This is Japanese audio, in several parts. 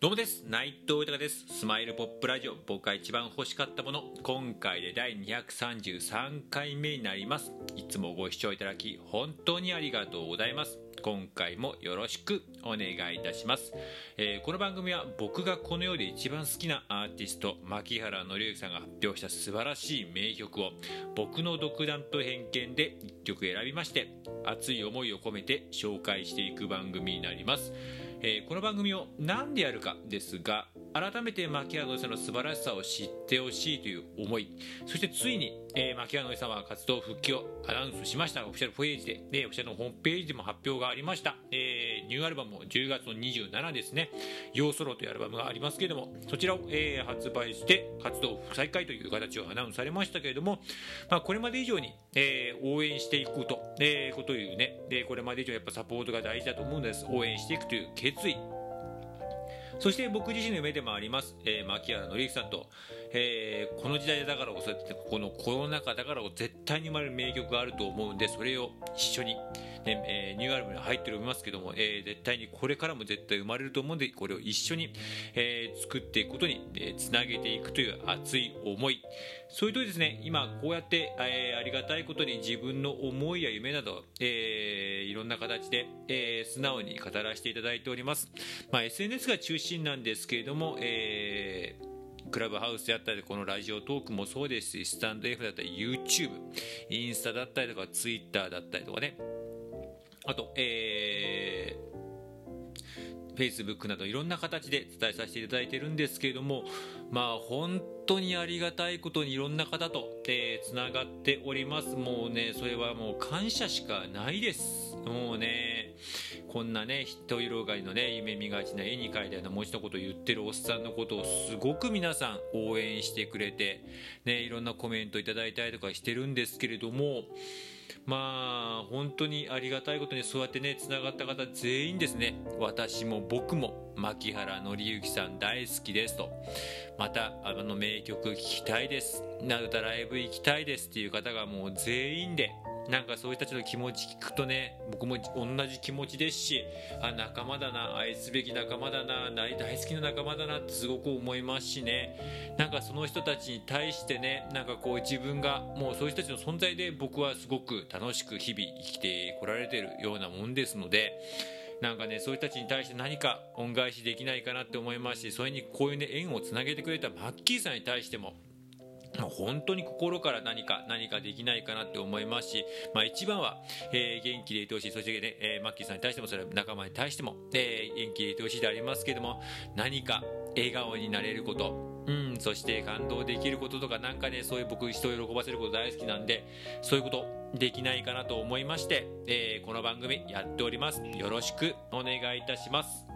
どうもです。内藤豊です。スマイルポップラジオ。僕が一番欲しかったもの。今回で第233回目になります。いつもご視聴いただき本当にありがとうございます。今回もよろしくお願いいたします、えー、この番組は僕がこの世で一番好きなアーティスト牧原紀之さんが発表した素晴らしい名曲を僕の独断と偏見で1曲選びまして熱い思いを込めて紹介していく番組になります。えー、この番組を何でやるかですが改めて牧原のさんの素晴らしさを知ってほしいという思いそしてついに、えー、牧原のさんは活動復帰をアナウンスしました。オフィシャルページで、ね、オフィシャルのホームページでも発表がありました、えー、ニューアルバムも10月の27ですね「ヨーソロ」というアルバムがありますけれどもそちらを、えー、発売して活動再開という形をアナウンスされましたけれども、まあ、これまで以上に、えー、応援していくと、えー、こというね。でこれまで以上やっぱサポートが大事だと思うんです。応援していくという決意。そして僕自身の夢でもあります、えー、牧原紀之さんと、えー、この時代だからこそこのコロナ禍だから絶対に生まれる名曲があると思うんでそれを一緒に、ねえ、ニューアルバムに入っておりますけども、え、絶対にこれからも絶対生まれると思うんでこれを一緒に、え、作っていくことに、えー、つなげていくという熱い思い。それとですね今こうやって、え、ありがたいことに自分の思いや夢など、えー、いろんな形で、え、素直に語らせていただいております、まあ、SNS が中心なんですけれども、えークラブハウスであったりこのラジオトークもそうですしスタンド F だったり YouTube インスタだったりとか Twitter だったりとかねあと、えー、Facebook などいろんな形で伝えさせていただいてるんですけれどもまあ本当にありがたいことにいろんな方とつな、えー、がっております。もうねそれはもう感謝しかないです。もうねこんなね人色がいのね夢見がちな絵に描いたような文字のことを言ってるおっさんのことをすごく皆さん応援してくれてねいろんなコメントいただいたりとかしてるんですけれどもまあ本当にありがたいことにそうやってねつながった方全員ですね。私も僕も牧原紀之さん大好きですと。またあの名曲聴きたいです。なたライブ行きたいですっていう方がもう全員でなんかそういう人たちの気持ち聞くとね僕も同じ気持ちですしあ仲間だな愛すべき仲間だな大好きな仲間だなってすごく思いますしね。なんかその人たちに対してねなんかこう自分がもうそういう人たちの存在で僕はすごく楽しく日々生きてこられてるようなもんですのでなんかねそういう人たちに対して何か恩返しできないかなって思いますしそれにこういうね縁をつなげてくれたマッキーさんに対しても本当に心から何か何かできないかなって思いますし、まあ、一番は、えー、元気でいてほしい。そしてね、えー、マッキーさんに対してもそれは仲間に対しても、えー、元気でいてほしいでありますけども何か笑顔になれること。うんそして感動できることとかなんかねそういう僕人を喜ばせること大好きなんでそういうことできないかなと思いまして、えー、この番組やっております。よろしくお願いいたします。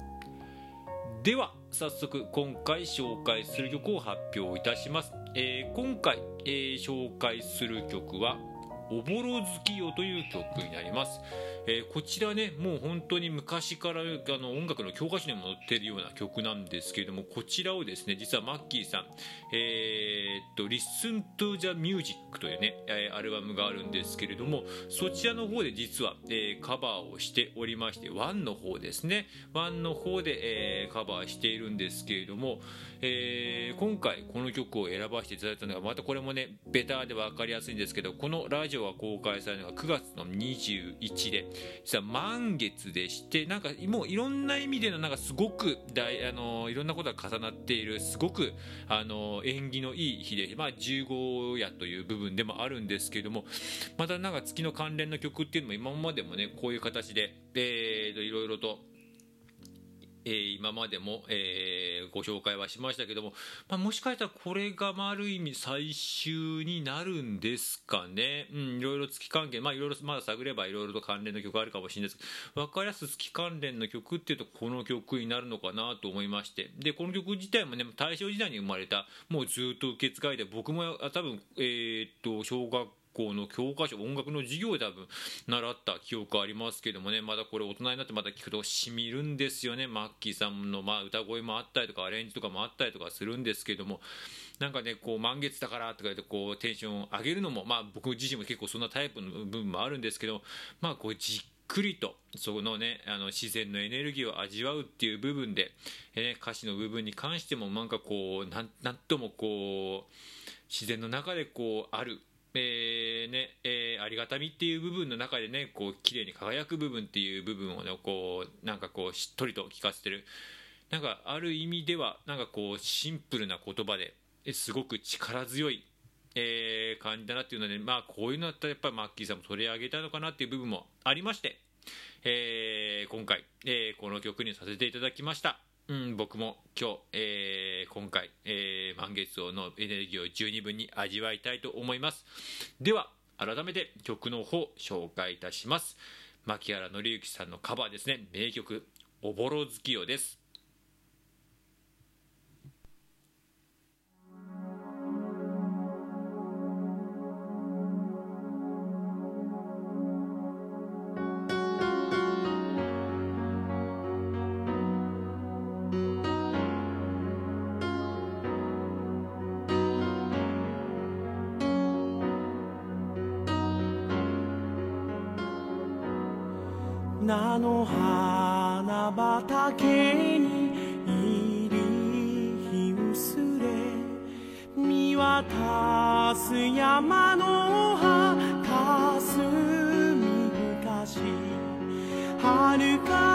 では早速今回紹介する曲を発表いたします、えー、今回、えー、紹介する曲は「おぼろ月夜」という曲になります。えー、こちらねもう本当に昔からあの音楽の教科書にも載っているような曲なんですけれどもこちらをですね実はマッキーさんえー、っと「Listen to the Music」というね、アルバムがあるんですけれどもそちらの方で実は、えー、カバーをしておりまして1の方ですね。1の方で、えー、カバーしているんですけれども、えー、今回この曲を選ばせていただいたのがまたこれもねベターで分かりやすいんですけどこのラジオが公開されるのが9月の21で実は満月でしてなんかもういろんな意味でのなんかすごく大あのいろんなことが重なっているすごくあの縁起のいい日で、まあ、15夜という部分でもあるんですけれどもまたなんか月の関連の曲っていうのも今までもねこういう形で、えー、いろいろとえー、今までも、えー、ご紹介はしましたけども、まあ、もしかしたらこれがまあある意味最終になるんですかね、うん、いろいろ月関係、まあ、いろいろまだ探ればいろいろと関連の曲あるかもしれないです。けど分かりやすく月関連の曲っていうとこの曲になるのかなと思いまして。でこの曲自体もね大正時代に生まれたもうずっと受け継がれて僕も多分、えー、っと小学校の教科書音楽の授業で多分習った記憶ありますけどもね。まだこれ大人になってまた聞くとしみるんですよね。マッキーさんのま歌声もあったりとかアレンジとかもあったりとかするんですけども。なんかねこう満月だからとか言ってこうテンションを上げるのもまあ僕自身も結構そんなタイプの部分もあるんですけどまあこうじっくりとそのねあの自然のエネルギーを味わうっていう部分で、えー、歌詞の部分に関してもなんかこうなんなんともこう自然の中でこうあるえーねえー、ありがたみっていう部分の中でねこう綺麗に輝く部分っていう部分をねこうなんかこうしっとりと聞かせてる。なんかある意味ではなんかこうシンプルな言葉ですごく力強い、えー、感じだなっていうのでまあこういうのだったらやっぱりマッキーさんも取り上げたのかなっていう部分もありまして、えー、今回、えー、この曲にさせていただきました。うん、僕も今日、えー、今回、えー、満月王のエネルギーを十二分に味わいたいと思います。では改めて曲の方紹介いたします。牧原紀之さんのカバーですね。名曲「おぼろ月夜」です。菜の花畑に入りひんすれ見渡す山の葉かすみ昔遥か